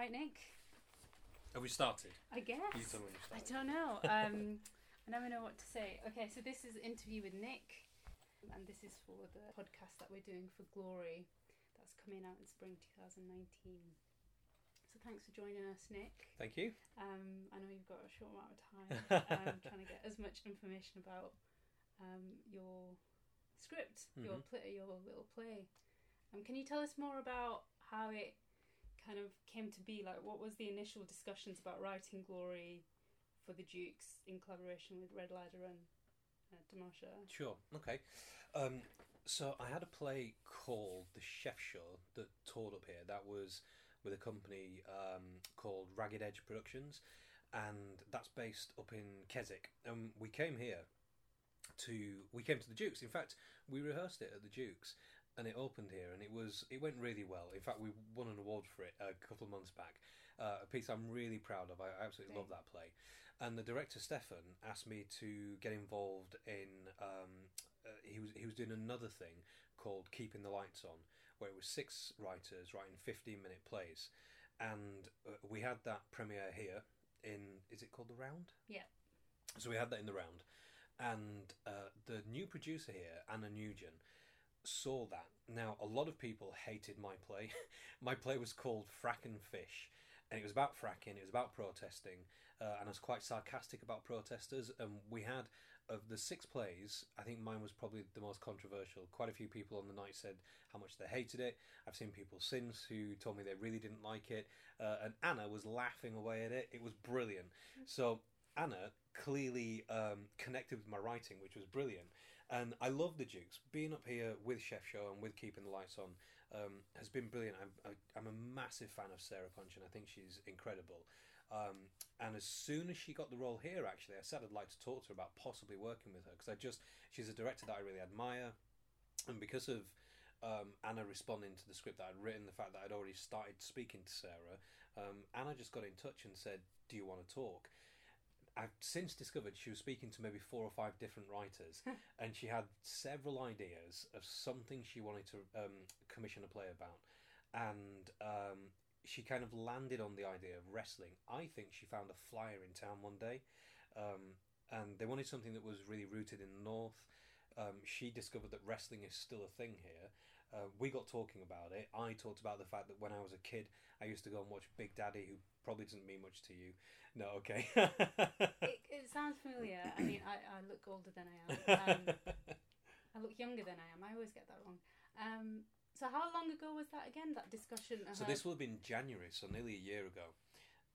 right, Nick? Have we started? I guess. You tell me I don't know. Um, I never know what to say. Okay, so this is interview with Nick, and this is for the podcast that we're doing for Glory, that's coming out in spring 2019. So thanks for joining us, Nick. Thank you. Um, I know you've got a short amount of time. um, trying to get as much information about um, your script, your Mhm. play, your little play. Um, can you tell us more about how it kind of came to be? Like, what was the initial discussions about writing Glory for the Dukes in collaboration with Red Ladder and uh? Sure. Okay. Um, so I had a play called The Chef Show that toured up here. That was with a company um, called Ragged Edge Productions, and that's based up in Keswick. And we came here to we came to the Dukes. In fact, we rehearsed it at the Dukes, and it opened here, and it was it went really well. In fact, we won an award for it a couple of months back. Uh, a piece I'm really proud of. I absolutely love that play. And the director Stefan asked me to get involved in. Um, uh, he was he was doing another thing called Keeping the Lights On, where it was six writers writing 15 minute plays, and uh, we had that premiere here in is it called the Round? Yeah. So we had that in the Round, and uh, the new producer here, Anna Nugent, saw that. Now a lot of people hated my play. my play was called Frack and Fish. And it was about fracking, it was about protesting, uh, and I was quite sarcastic about protesters. And we had, of the six plays, I think mine was probably the most controversial. Quite a few people on the night said how much they hated it. I've seen people since who told me they really didn't like it. Uh, and Anna was laughing away at it. It was brilliant. So Anna clearly um, connected with my writing, which was brilliant. And I love the Dukes. Being up here with Chef Show and with Keeping the Lights On um, has been brilliant. I'm, I, I'm a massive fan of Sarah Punshon, and I think she's incredible. Um, and as soon as she got the role here, actually, I said I'd like to talk to her about possibly working with her because I just she's a director that I really admire, and because of um, Anna responding to the script that I'd written, the fact that I'd already started speaking to Sarah, um, Anna just got in touch and said, "Do you want to talk?" I've since discovered she was speaking to maybe four or five different writers, and she had several ideas of something she wanted to um, commission a play about, and um, she kind of landed on the idea of wrestling. I think she found a flyer in town one day, um, and they wanted something that was really rooted in the north. Um, she discovered that wrestling is still a thing here. Uh, we got talking about it. I talked about the fact that when I was a kid, I used to go and watch Big Daddy, who probably doesn't mean much to you. No, okay. It, it sounds familiar. I mean, I, I look older than I am. Um, I look younger than I am. I always get that wrong. Um, so how long ago was that again? That discussion. so this will have been January, so nearly a year ago.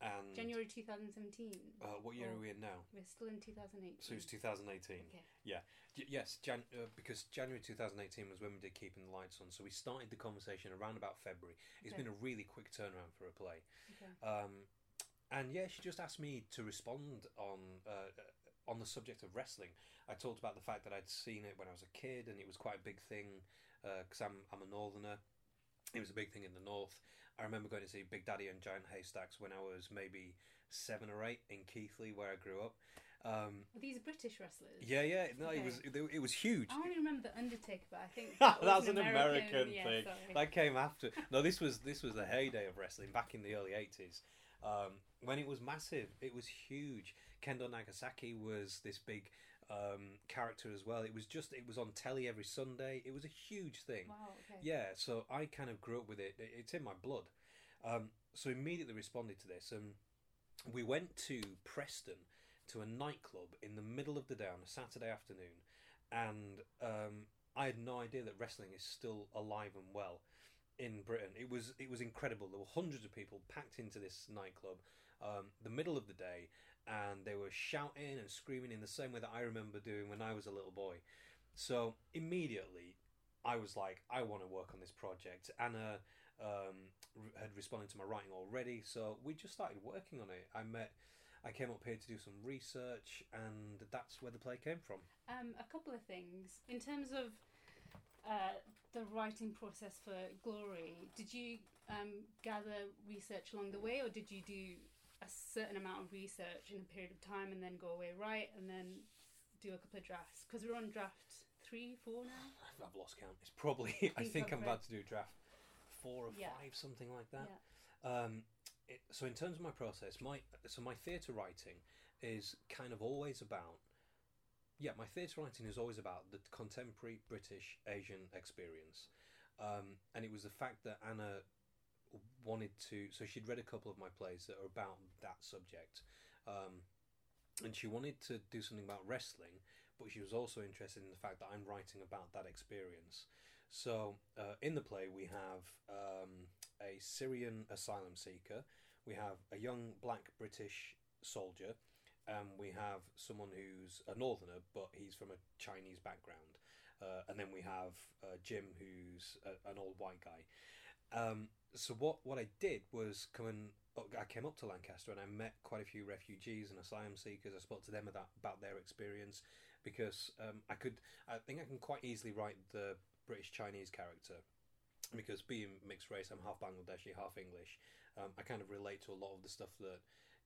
And January 2017. Uh, what year Or- are we in now? We're still in 2018. So it's 2018. Okay. Yeah. J- yes, Jan- uh, because January 2018 was when we did Keeping the Lights On. So we started the conversation around about February. It's Okay. been a really quick turnaround for a play. Okay. Um, and yeah, she just asked me to respond on uh, on the subject of wrestling. I talked about the fact that I'd seen it when I was a kid, and it was quite a big thing because I'm I'm a northerner. It was a big thing in the north. I remember going to see Big Daddy and Giant Haystacks when I was maybe seven or eight in Keighley, where I grew up. Um, Are these British wrestlers? yeah, yeah, no, Okay. it was it, it was huge. I only remember the Undertaker, but I think That's that was an American, yeah, thing. sorry. That came after. No, this was this was the heyday of wrestling back in the early eighties, um, when it was massive. It was huge. Kendo Nagasaki was this big um, character as well. It was just it was on telly every Sunday. It was a huge thing. Wow. Okay. Yeah, so I kind of grew up with it. It- It's in my blood. Um, so immediately responded to this, and we went to Preston to a nightclub in the middle of the day on a Saturday afternoon, and um, I had no idea that wrestling is still alive and well in Britain. It was it was incredible. There were hundreds of people packed into this nightclub, um, the middle of the day, and they were shouting and screaming in the same way that I remember doing when I was a little boy. So immediately, I was like, I want to work on this project. Anna um, had responded to my writing already, so we just started working on it. I met, I came up here to do some research, and that's where the play came from. Um, a couple of things in terms of uh, the writing process for Glory. Did you um, gather research along the way, or did you do a certain amount of research in a period of time and then go away write and then do a couple of drafts? Because we're on draft three, four now. I've, lost count. It's probably, I think I'm about to do draft four or Yeah. five, something like that. Yeah. Um, it, so in terms of my process, my so my theatre writing is kind of always about. Yeah, my theatre writing is always about the contemporary British Asian experience, um, and it was the fact that Anna wanted to. So she'd read a couple of my plays that are about that subject, um, and she wanted to do something about wrestling, but she was also interested in the fact that I'm writing about that experience. So uh, in the play, we have um, a Syrian asylum seeker, we have a young black British soldier, and we have someone who's a northerner, but he's from a Chinese background. Uh, and then we have uh, Jim, who's a, an old white guy. Um, so what what I did was come and I came up to Lancaster and I met quite a few refugees and asylum seekers. I spoke to them about about their experience because um, I could I think I can quite easily write the British Chinese character because being mixed race, I'm half Bangladeshi, half English. Um, I kind of relate to a lot of the stuff that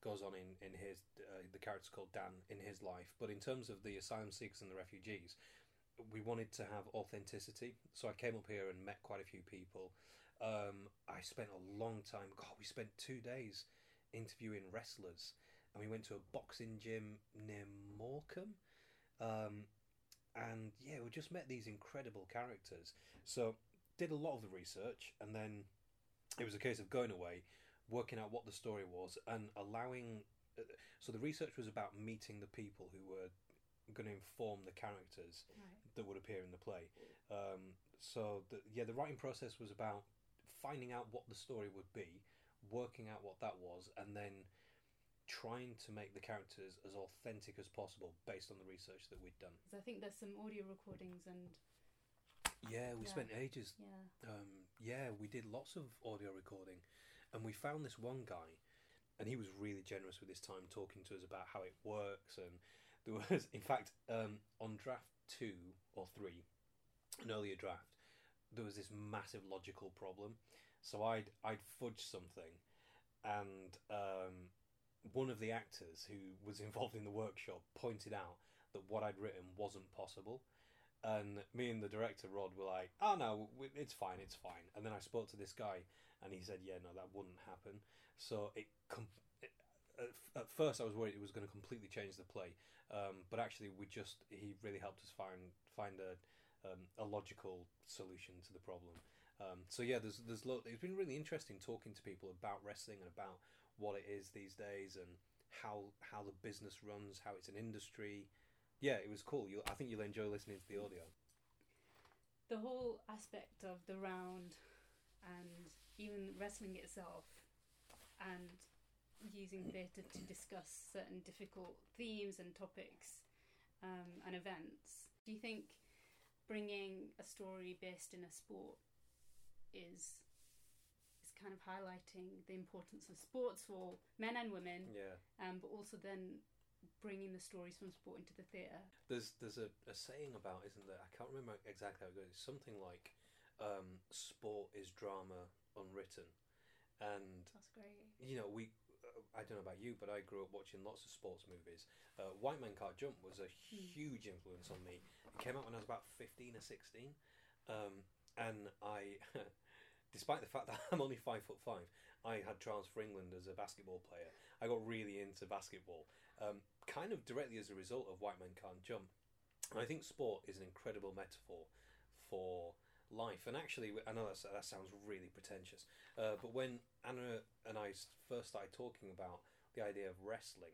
goes on in in his uh, the character called Dan in his life. But in terms of the asylum seekers and the refugees, we wanted to have authenticity. So I came up here and met quite a few people. Um, I spent a long time. God, we spent two days interviewing wrestlers, and we went to a boxing gym near Morecambe. Um, and yeah, we just met these incredible characters. So did a lot of the research, and then it was a case of going away, working out what the story was, and allowing. Uh, so the research was about meeting the people who were going to inform the characters Right. that would appear in the play. Um, so the, yeah, the writing process was about finding out what the story would be, working out what that was, and then trying to make the characters as authentic as possible based on the research that we'd done. I think there's some audio recordings and Yeah, we Yeah. spent ages yeah. um, yeah, we did lots of audio recording, and we found this one guy, and he was really generous with his time talking to us about how it works. And there was, in fact, um, on draft two or three, an earlier draft, there was this massive logical problem. So I'd I'd fudged something, and um, one of the actors who was involved in the workshop pointed out that what I'd written wasn't possible and me and the director Rod were like, "Oh no, it's fine, it's fine." And then I spoke to this guy, and he said, "Yeah, no, that wouldn't happen." So it, com- it at first I was worried it was going to completely change the play, um, but actually we just he really helped us find find a um, a logical solution to the problem. Um, so yeah, there's there's lo- it's been really interesting talking to people about wrestling and about what it is these days and how how the business runs, how it's an industry. Yeah, it was cool. You, I think you'll enjoy listening to the audio. The whole aspect of the round and even wrestling itself and using theatre to discuss certain difficult themes and topics um, and events. Do you think bringing a story based in a sport is is kind of highlighting the importance of sports for men and women, Yeah. um, but also then bringing the stories from sport into the theatre? There's there's a, a saying about isn't there? I can't remember exactly how it goes. It's something like um, sport is drama unwritten, and That's great. you know we. I don't know about you, but I grew up watching lots of sports movies. Uh, White Man Can't Jump was a huge influence on me. It came out when I was about fifteen or sixteen, um, and I, despite the fact that I'm only five foot five, I had trials for England as a basketball player. I got really into basketball, um, kind of directly as a result of White Man Can't Jump. And I think sport is an incredible metaphor for life. And actually, I know that's, that sounds really pretentious, uh, but when Anna and I first started talking about the idea of wrestling,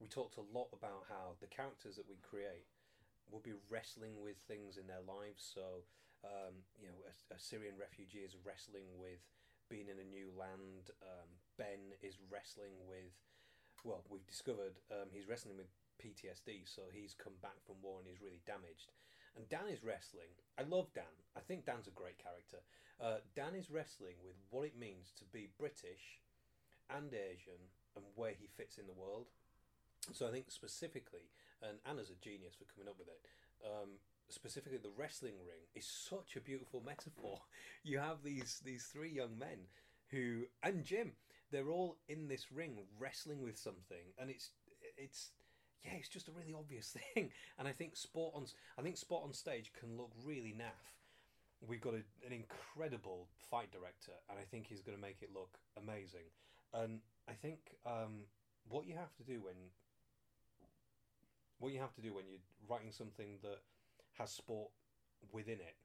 we talked a lot about how the characters that we create will be wrestling with things in their lives. So, um, you know, a, a Syrian refugee is wrestling with being in a new land. Um, ben is wrestling with, well, we've discovered um, he's wrestling with PTSD, so he's come back from war and he's really damaged. And Dan is wrestling. I love Dan. I think Dan's a great character. Uh, Dan is wrestling with what it means to be British and Asian and where he fits in the world. So I think specifically, and Anna's a genius for coming up with it. Um, specifically, the wrestling ring is such a beautiful metaphor. You have these these three young men who and Jim, they're all in this ring wrestling with something, and it's it's yeah, it's just a really obvious thing. And I think sport on I think sport on stage can look really naff. We've got a, an incredible fight director, and I think he's going to make it look amazing. and I think um, what you have to do when what you have to do when you're writing something that has sport within it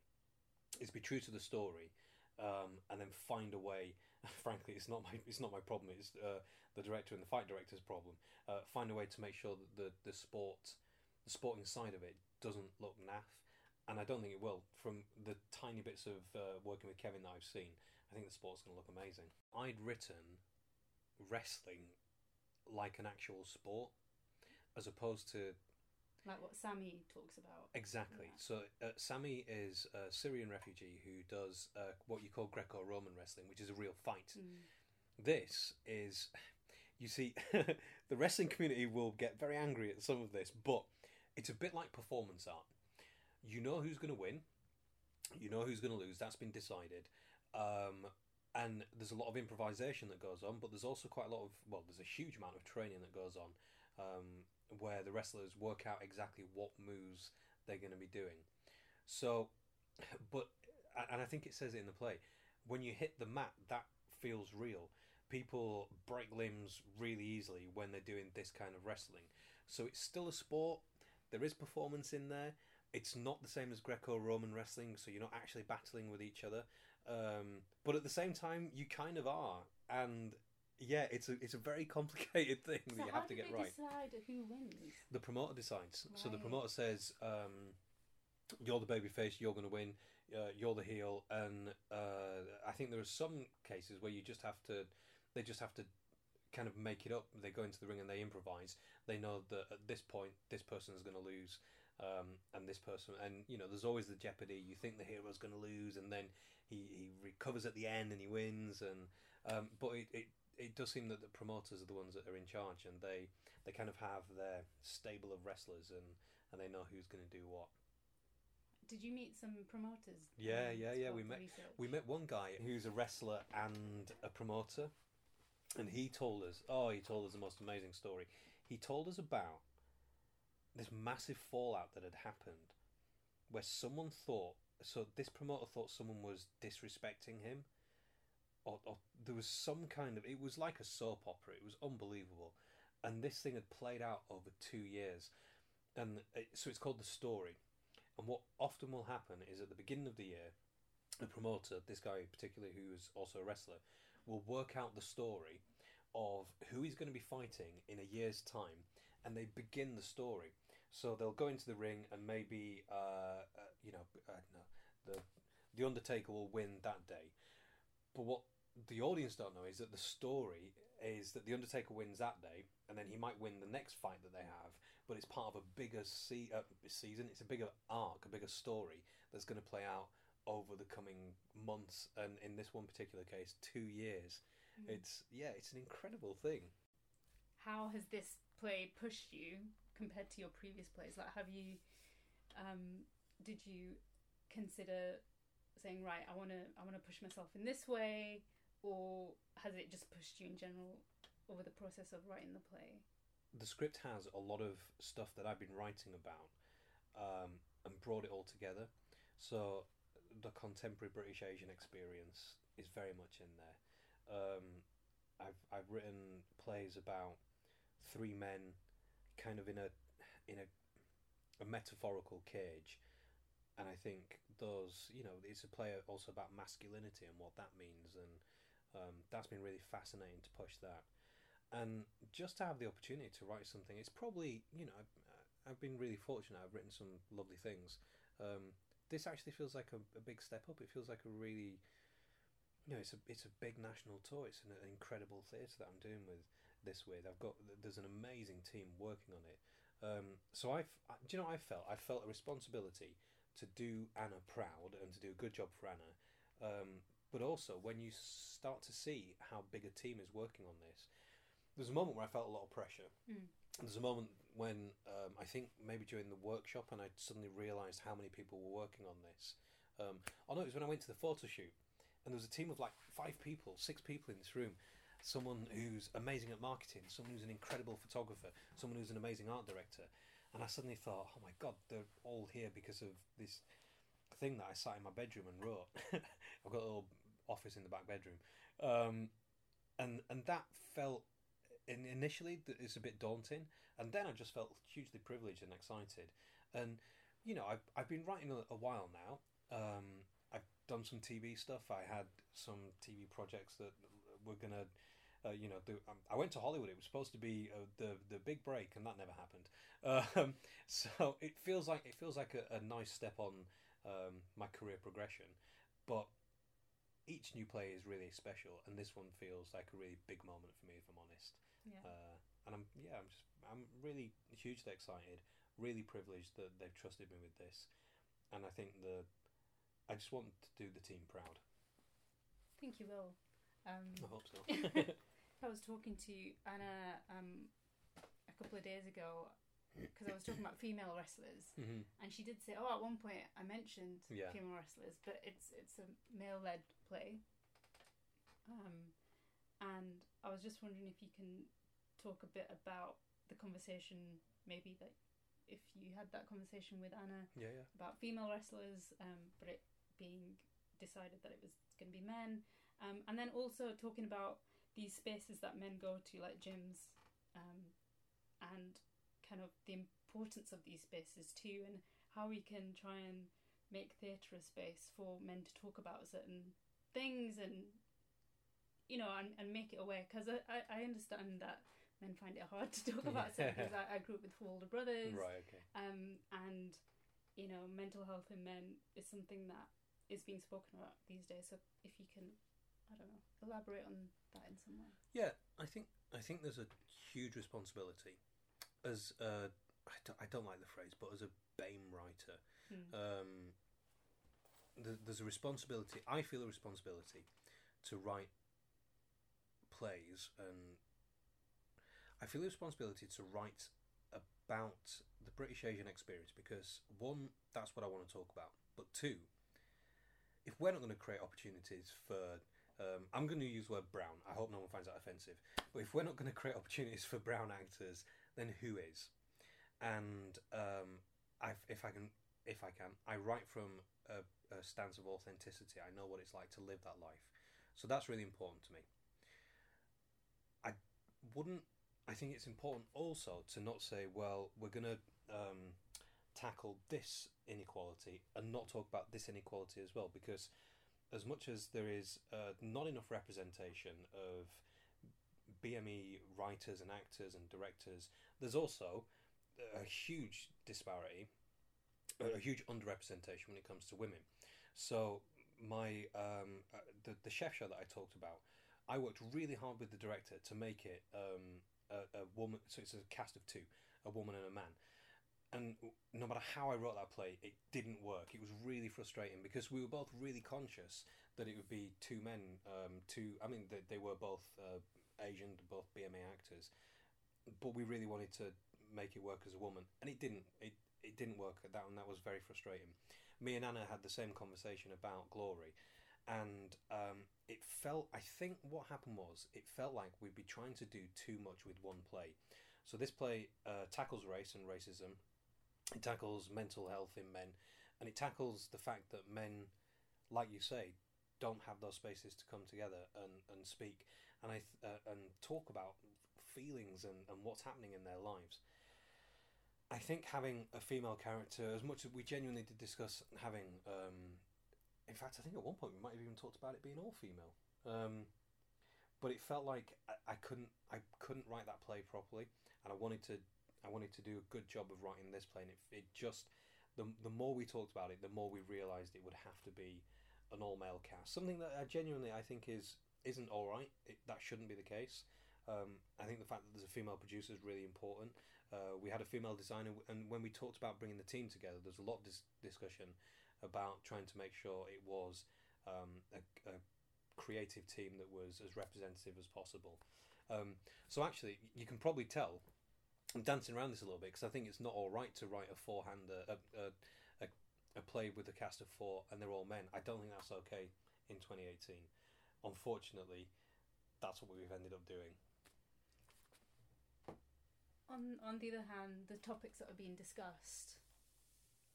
is be true to the story, um, and then find a way. Frankly, it's not my it's not my problem. It's uh, the director and the fight director's problem. Uh, find a way to make sure that the the sport, the sporting side of it doesn't look naff, and I don't think it will. From the tiny bits of uh, working with Kevin that I've seen, I think the sport's going to look amazing. I'd written wrestling like an actual sport, as opposed to Like what Sammy talks about. Exactly. Yeah. So uh, Sammy is a Syrian refugee who does uh, what you call Greco-Roman wrestling, which is a real fight. Mm. This is, you see, the wrestling community will get very angry at some of this, but it's a bit like performance art. You know who's going to win, you know who's going to lose. That's been decided, um, and there's a lot of improvisation that goes on. But there's also quite a lot of well, there's a huge amount of training that goes on, um, where the wrestlers work out exactly what moves they're going to be doing. So, but and I think it says it in the play when you hit the mat, that feels real. People break limbs really easily when they're doing this kind of wrestling. So it's still a sport. There is performance in there. It's not the same as Greco-Roman wrestling, so you're not actually battling with each other. Um, but at the same time, you kind of are, and yeah, it's a it's a very complicated thing So that you have to get right. decide who wins? The promoter decides. So the promoter says, um, "You're the babyface. You're going to win. Uh, you're the heel." And uh, I think there are some cases where you just have to. They just have to kind of make it up. They go into the ring and they improvise. They know that at this point, this person is going to lose, um, and this person, and you know, there's always the jeopardy. You think the hero's going to lose, and then he, he recovers at the end and he wins. And um, but it, it it does seem that the promoters are the ones that are in charge, and they they kind of have their stable of wrestlers, and and they know who's going to do what. Did you meet some promoters? Yeah, um, yeah, yeah, we met- research? We met one guy who's a wrestler and a promoter, and he told us, oh, he told us the most amazing story. He told us about this massive fallout that had happened, where someone thought, so this promoter thought someone was disrespecting him, or, or there was some kind of, it was like a soap opera. It was unbelievable, and this thing had played out over two years, and it, so it's called the story. And what often will happen is at the beginning of the year, the promoter, this guy particularly who is also a wrestler, will work out the story of who he's going to be fighting in a year's time, and they begin the story. So they'll go into the ring, and maybe uh, uh, you know, no, the the Undertaker will win that day. But what the audience don't know is that the story is that the Undertaker wins that day, and then he might win the next fight that they have. But it's part of a bigger se- uh, season. It's a bigger arc, a bigger story that's going to play out over the coming months, and in this one particular case, two years. Mm. It's yeah, it's an incredible thing. How has this play pushed you compared to your previous plays? Like, have you, um, did you consider saying, right, I want to, I want to push myself in this way, or has it just pushed you in general over the process of writing the play? the script has a lot of stuff that I've been writing about um, and brought it all together. So the contemporary British Asian experience is very much in there. Um, I've I've written plays about three men, kind of in a in a, a metaphorical cage, and I think those you know it's a play also about masculinity and what that means, and um, that's been really fascinating to push that. And just to have the opportunity to write something it's probably you know I've, I've been really fortunate. I've written some lovely things. Um, this actually feels like a, a big step up. It feels like a really you know it's a it's a big national tour. It's an, incredible theatre that i'm doing with this with. I've got there's an amazing team working on it. Um, so i've I, do you know i felt? I felt a responsibility to do anna proud and to do a good job for anna. Um, but also when you start to see how big a team is working on this there's a moment where I felt a lot of pressure. Mm. There's a moment when um, I think maybe during the workshop, and I suddenly realised how many people were working on this. Um, oh no, it was when I went to the photo shoot, and there was a team of like five people, six people in this room. Someone who's amazing at marketing, someone who's an incredible photographer, someone who's an amazing art director, and I suddenly thought, oh my god, they're all here because of this thing that I sat in my bedroom and wrote. I've got a little office in the back bedroom. Um, and and that felt in, initially it's a bit daunting, and then I just felt hugely privileged and excited. And you know, I've I've been writing a, a while now. Um, I've done some TV stuff. I had some TV projects that were gonna. Uh, you know, do, um, I went to Hollywood. It was supposed to be uh, the the big break, and that never happened. Um, so it feels like it feels like a, a nice step on um, my career progression. But each new play is really special, and this one feels like a really big moment for me, if I'm honest. Yeah. Uh, and I'm yeah, I'm just I'm really hugely excited, really privileged that they've trusted me with this, and I think the I just want to do the team proud. I think you will. Um, I hope so. I was talking to Anna um, a couple of days ago because I was talking about female wrestlers, hmm and she did say, "Oh, at one point I mentioned Yeah. female wrestlers, but it's it's a male-led play." Um, and I was just wondering if you can talk a bit about the conversation, maybe that if you had that conversation with Anna Yeah, yeah. about female wrestlers, um, but it being decided that it was going to be men, um, and then also talking about these spaces that men go to, like gyms, um, and kind of the importance of these spaces too, and how we can try and make theatre a space for men to talk about certain things and you know and, and make it aware. Because I, I, I understand that men find it hard to talk about certain things. I, I grew up with four older brothers. Right. Okay. um, and you know mental health in men is something that is being spoken about these days. So if you can i don't know elaborate on that in some way. Yeah, I think I think there's a huge responsibility as uh, I don't, I don't like the phrase, but as a BAME writer, Hmm. um, th- there's a responsibility. I feel a responsibility to write plays, and I feel a responsibility to write about the British Asian experience because one, that's what I want to talk about, but two, if we're not going to create opportunities for um, I'm going to use the word brown. I hope no one finds that offensive. But if we're not going to create opportunities for brown actors, then who is? And um, I've, if I can, if I can, I write from a, a stance of authenticity. I know what it's like to live that life, so that's really important to me. I wouldn't. I think it's important also to not say, well, we're going to um, tackle this inequality and not talk about this inequality as well, because as much as there is uh, not enough representation of BME writers and actors and directors, there's also a huge disparity, a huge underrepresentation when it comes to women. So my um, uh, the the chef show that I talked about, I worked really hard with the director to make it um, a, a woman. So it's a cast of two, a woman and a man. And no matter how I wrote that play, it didn't work. It was really frustrating because we were both really conscious that it would be two men. Um, two, I mean, they, they were both uh, Asian, both BME actors, but we really wanted to make it work as a woman, and it didn't. It it didn't work at that, and that was very frustrating. Me and Anna had the same conversation about Glory, and um, it felt. I think what happened was it felt like we'd be trying to do too much with one play. So this play uh, tackles race and racism. It tackles mental health in men, and it tackles the fact that men, like you say, don't have those spaces to come together and, and speak and I th- uh, and talk about feelings and, and what's happening in their lives. I think having a female character, as much as we genuinely did discuss having, um, in fact, I think at one point we might have even talked about it being all female. Um, but it felt like I, I couldn't I couldn't write that play properly, and I wanted to I wanted to do a good job of writing this play, and it, it just the the more we talked about it, the more we realised it would have to be an all male cast. Something that I genuinely I think is isn't all right. It, that shouldn't be the case. Um, I think the fact that there's a female producer is really important. Uh, we had a female designer, and when we talked about bringing the team together, there's a lot of dis- discussion about trying to make sure it was um, a, a creative team that was as representative as possible. Um, so actually, you can probably tell I'm dancing around this a little bit because I think it's not all right to write a four-hander, a, a, a, play with a cast of four, and they're all men. I don't think that's okay in 2018. Unfortunately, that's what we've ended up doing. on on the other hand, the topics that are being discussed,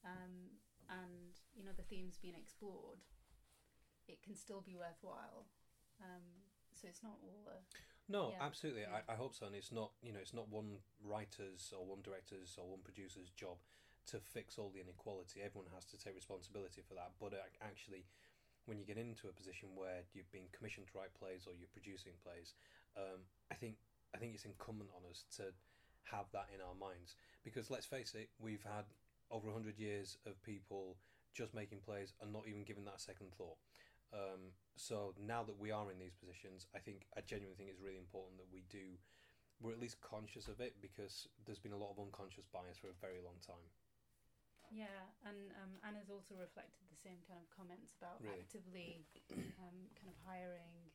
um, and you know the themes being explored, it can still be worthwhile. Um, so it's not all. Uh, No, Yeah, absolutely. yeah. I, I hope so. And it's not, you know, it's not one writer's or one director's or one producer's job to fix all the inequality. Everyone has to take responsibility for that. But actually, when you get into a position where you've been commissioned to write plays or you're producing plays, um, I think I think it's incumbent on us to have that in our minds. Because let's face it, we've had over hundred years of people just making plays and not even giving that a second thought. Um, so now that we are in these positions, I think I genuinely think it's really important that we do. We're at least conscious of it because there's been a lot of unconscious bias for a very long time. Yeah, and um, Anna's also reflected the same kind of comments about Really? actively um, kind of hiring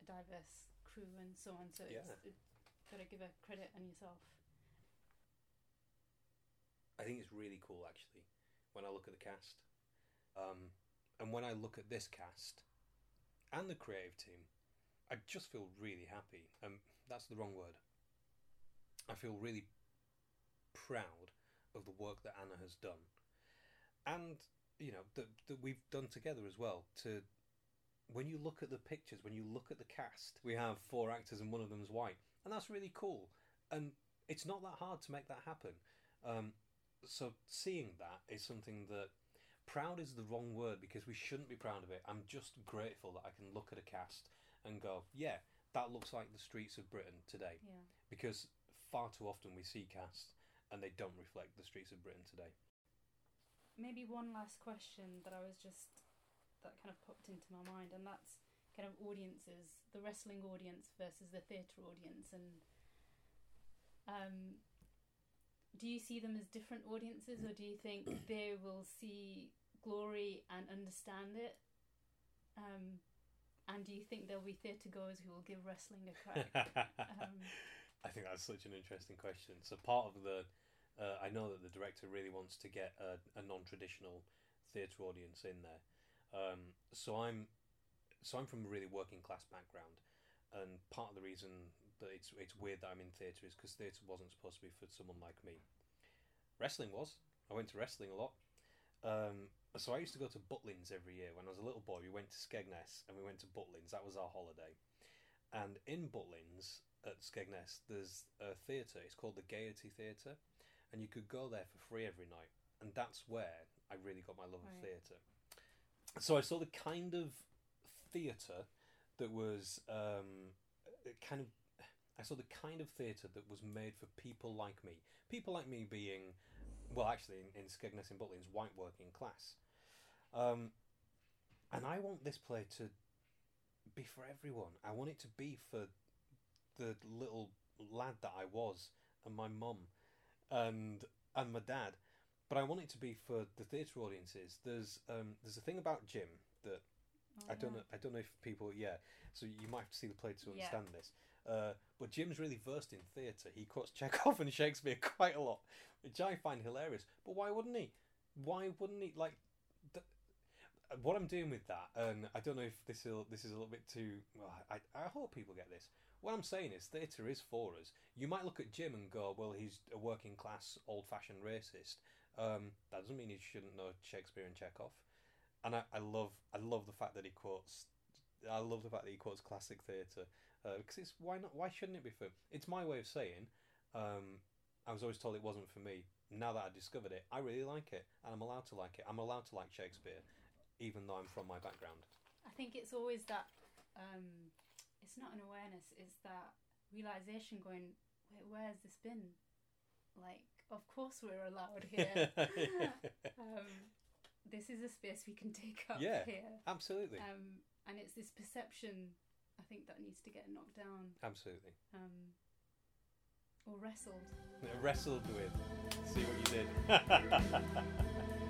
a diverse crew and so on. So Yeah. it's, it's got to give her credit on yourself. I think it's really cool actually when I look at the cast, um, and when I look at this cast and the creative team, I just feel really happy. Um, that's the wrong word. I feel really proud of the work that Anna has done, and you know that that we've done together as well. To when you look at the pictures, when you look at the cast, we have four actors and one of them's white, and that's really cool. And it's not that hard to make that happen. Um, so seeing that is something that proud is the wrong word because we shouldn't be proud of it. I'm just grateful that I can look at a cast and go, yeah, that looks like the streets of Britain today. Yeah. Because far too often we see casts and they don't reflect the streets of Britain today. Maybe one last question that I was just that kind of popped into my mind, and that's kind of audiences, the wrestling audience versus the theatre audience, and um, do you see them as different audiences, or do you think they will see glory and understand it? Um, and do you think there'll be theatre goers who will give wrestling a crack? um, I think that's such an interesting question. So part of the, uh, I know that the director really wants to get a, a non-traditional theatre audience in there. Um, so I'm, so I'm from a really working class background, and part of the reason that it's it's weird that I'm in theatre is because theatre wasn't supposed to be for someone like me. Wrestling was. I went to wrestling a lot. Um, so I used to go to Butlins every year. When I was a little boy, we went to Skegness and we went to Butlins. That was our holiday. And in Butlins at Skegness, there's a theatre. It's called the Gaiety Theatre, and you could go there for free every night. And that's where I really got my love of theatre. So I saw the kind of theatre that was um, kind of. I saw the kind of theatre that was made for people like me. People like me being, well, actually, in, in Skegness and Butlins, white working class. Um, and I want this play to be for everyone. I want it to be for the little lad that I was and my mum and and my dad. But I want it to be for the theatre audiences. There's um, there's a thing about Jim that oh, I don't yeah. know. I don't know if people. Yeah. So you might have to see the play to Yeah. understand this. Uh, but Jim's really versed in theatre. He quotes Chekhov and Shakespeare quite a lot, which I find hilarious. But why wouldn't he? Why wouldn't he? Like, what I'm doing with that, and I don't know if this will, this is a little bit too. Well, I, I hope people get this. What I'm saying is, theatre is for us. You might look at Jim and go, "Well, he's a working class, old-fashioned racist." Um, that doesn't mean he shouldn't know Shakespeare and Chekhov. And I, I love, I love the fact that he quotes. I love the fact that he quotes classic theatre because it's why not? Why shouldn't it be for? It's my way of saying. Um, I was always told it wasn't for me. Now that I discovered it, I really like it, and I'm allowed to like it. I'm allowed to like Shakespeare, even though I'm from my background. I think it's always that. Um, it's not an awareness. It's that realization. Going, wait, where has this been? Like, of course we're allowed here. um, this is a space we can take up Yeah. here. Absolutely, Um, and it's this perception. I think that needs to get knocked down absolutely. um, or wrestled. Wrestled with. See what you did.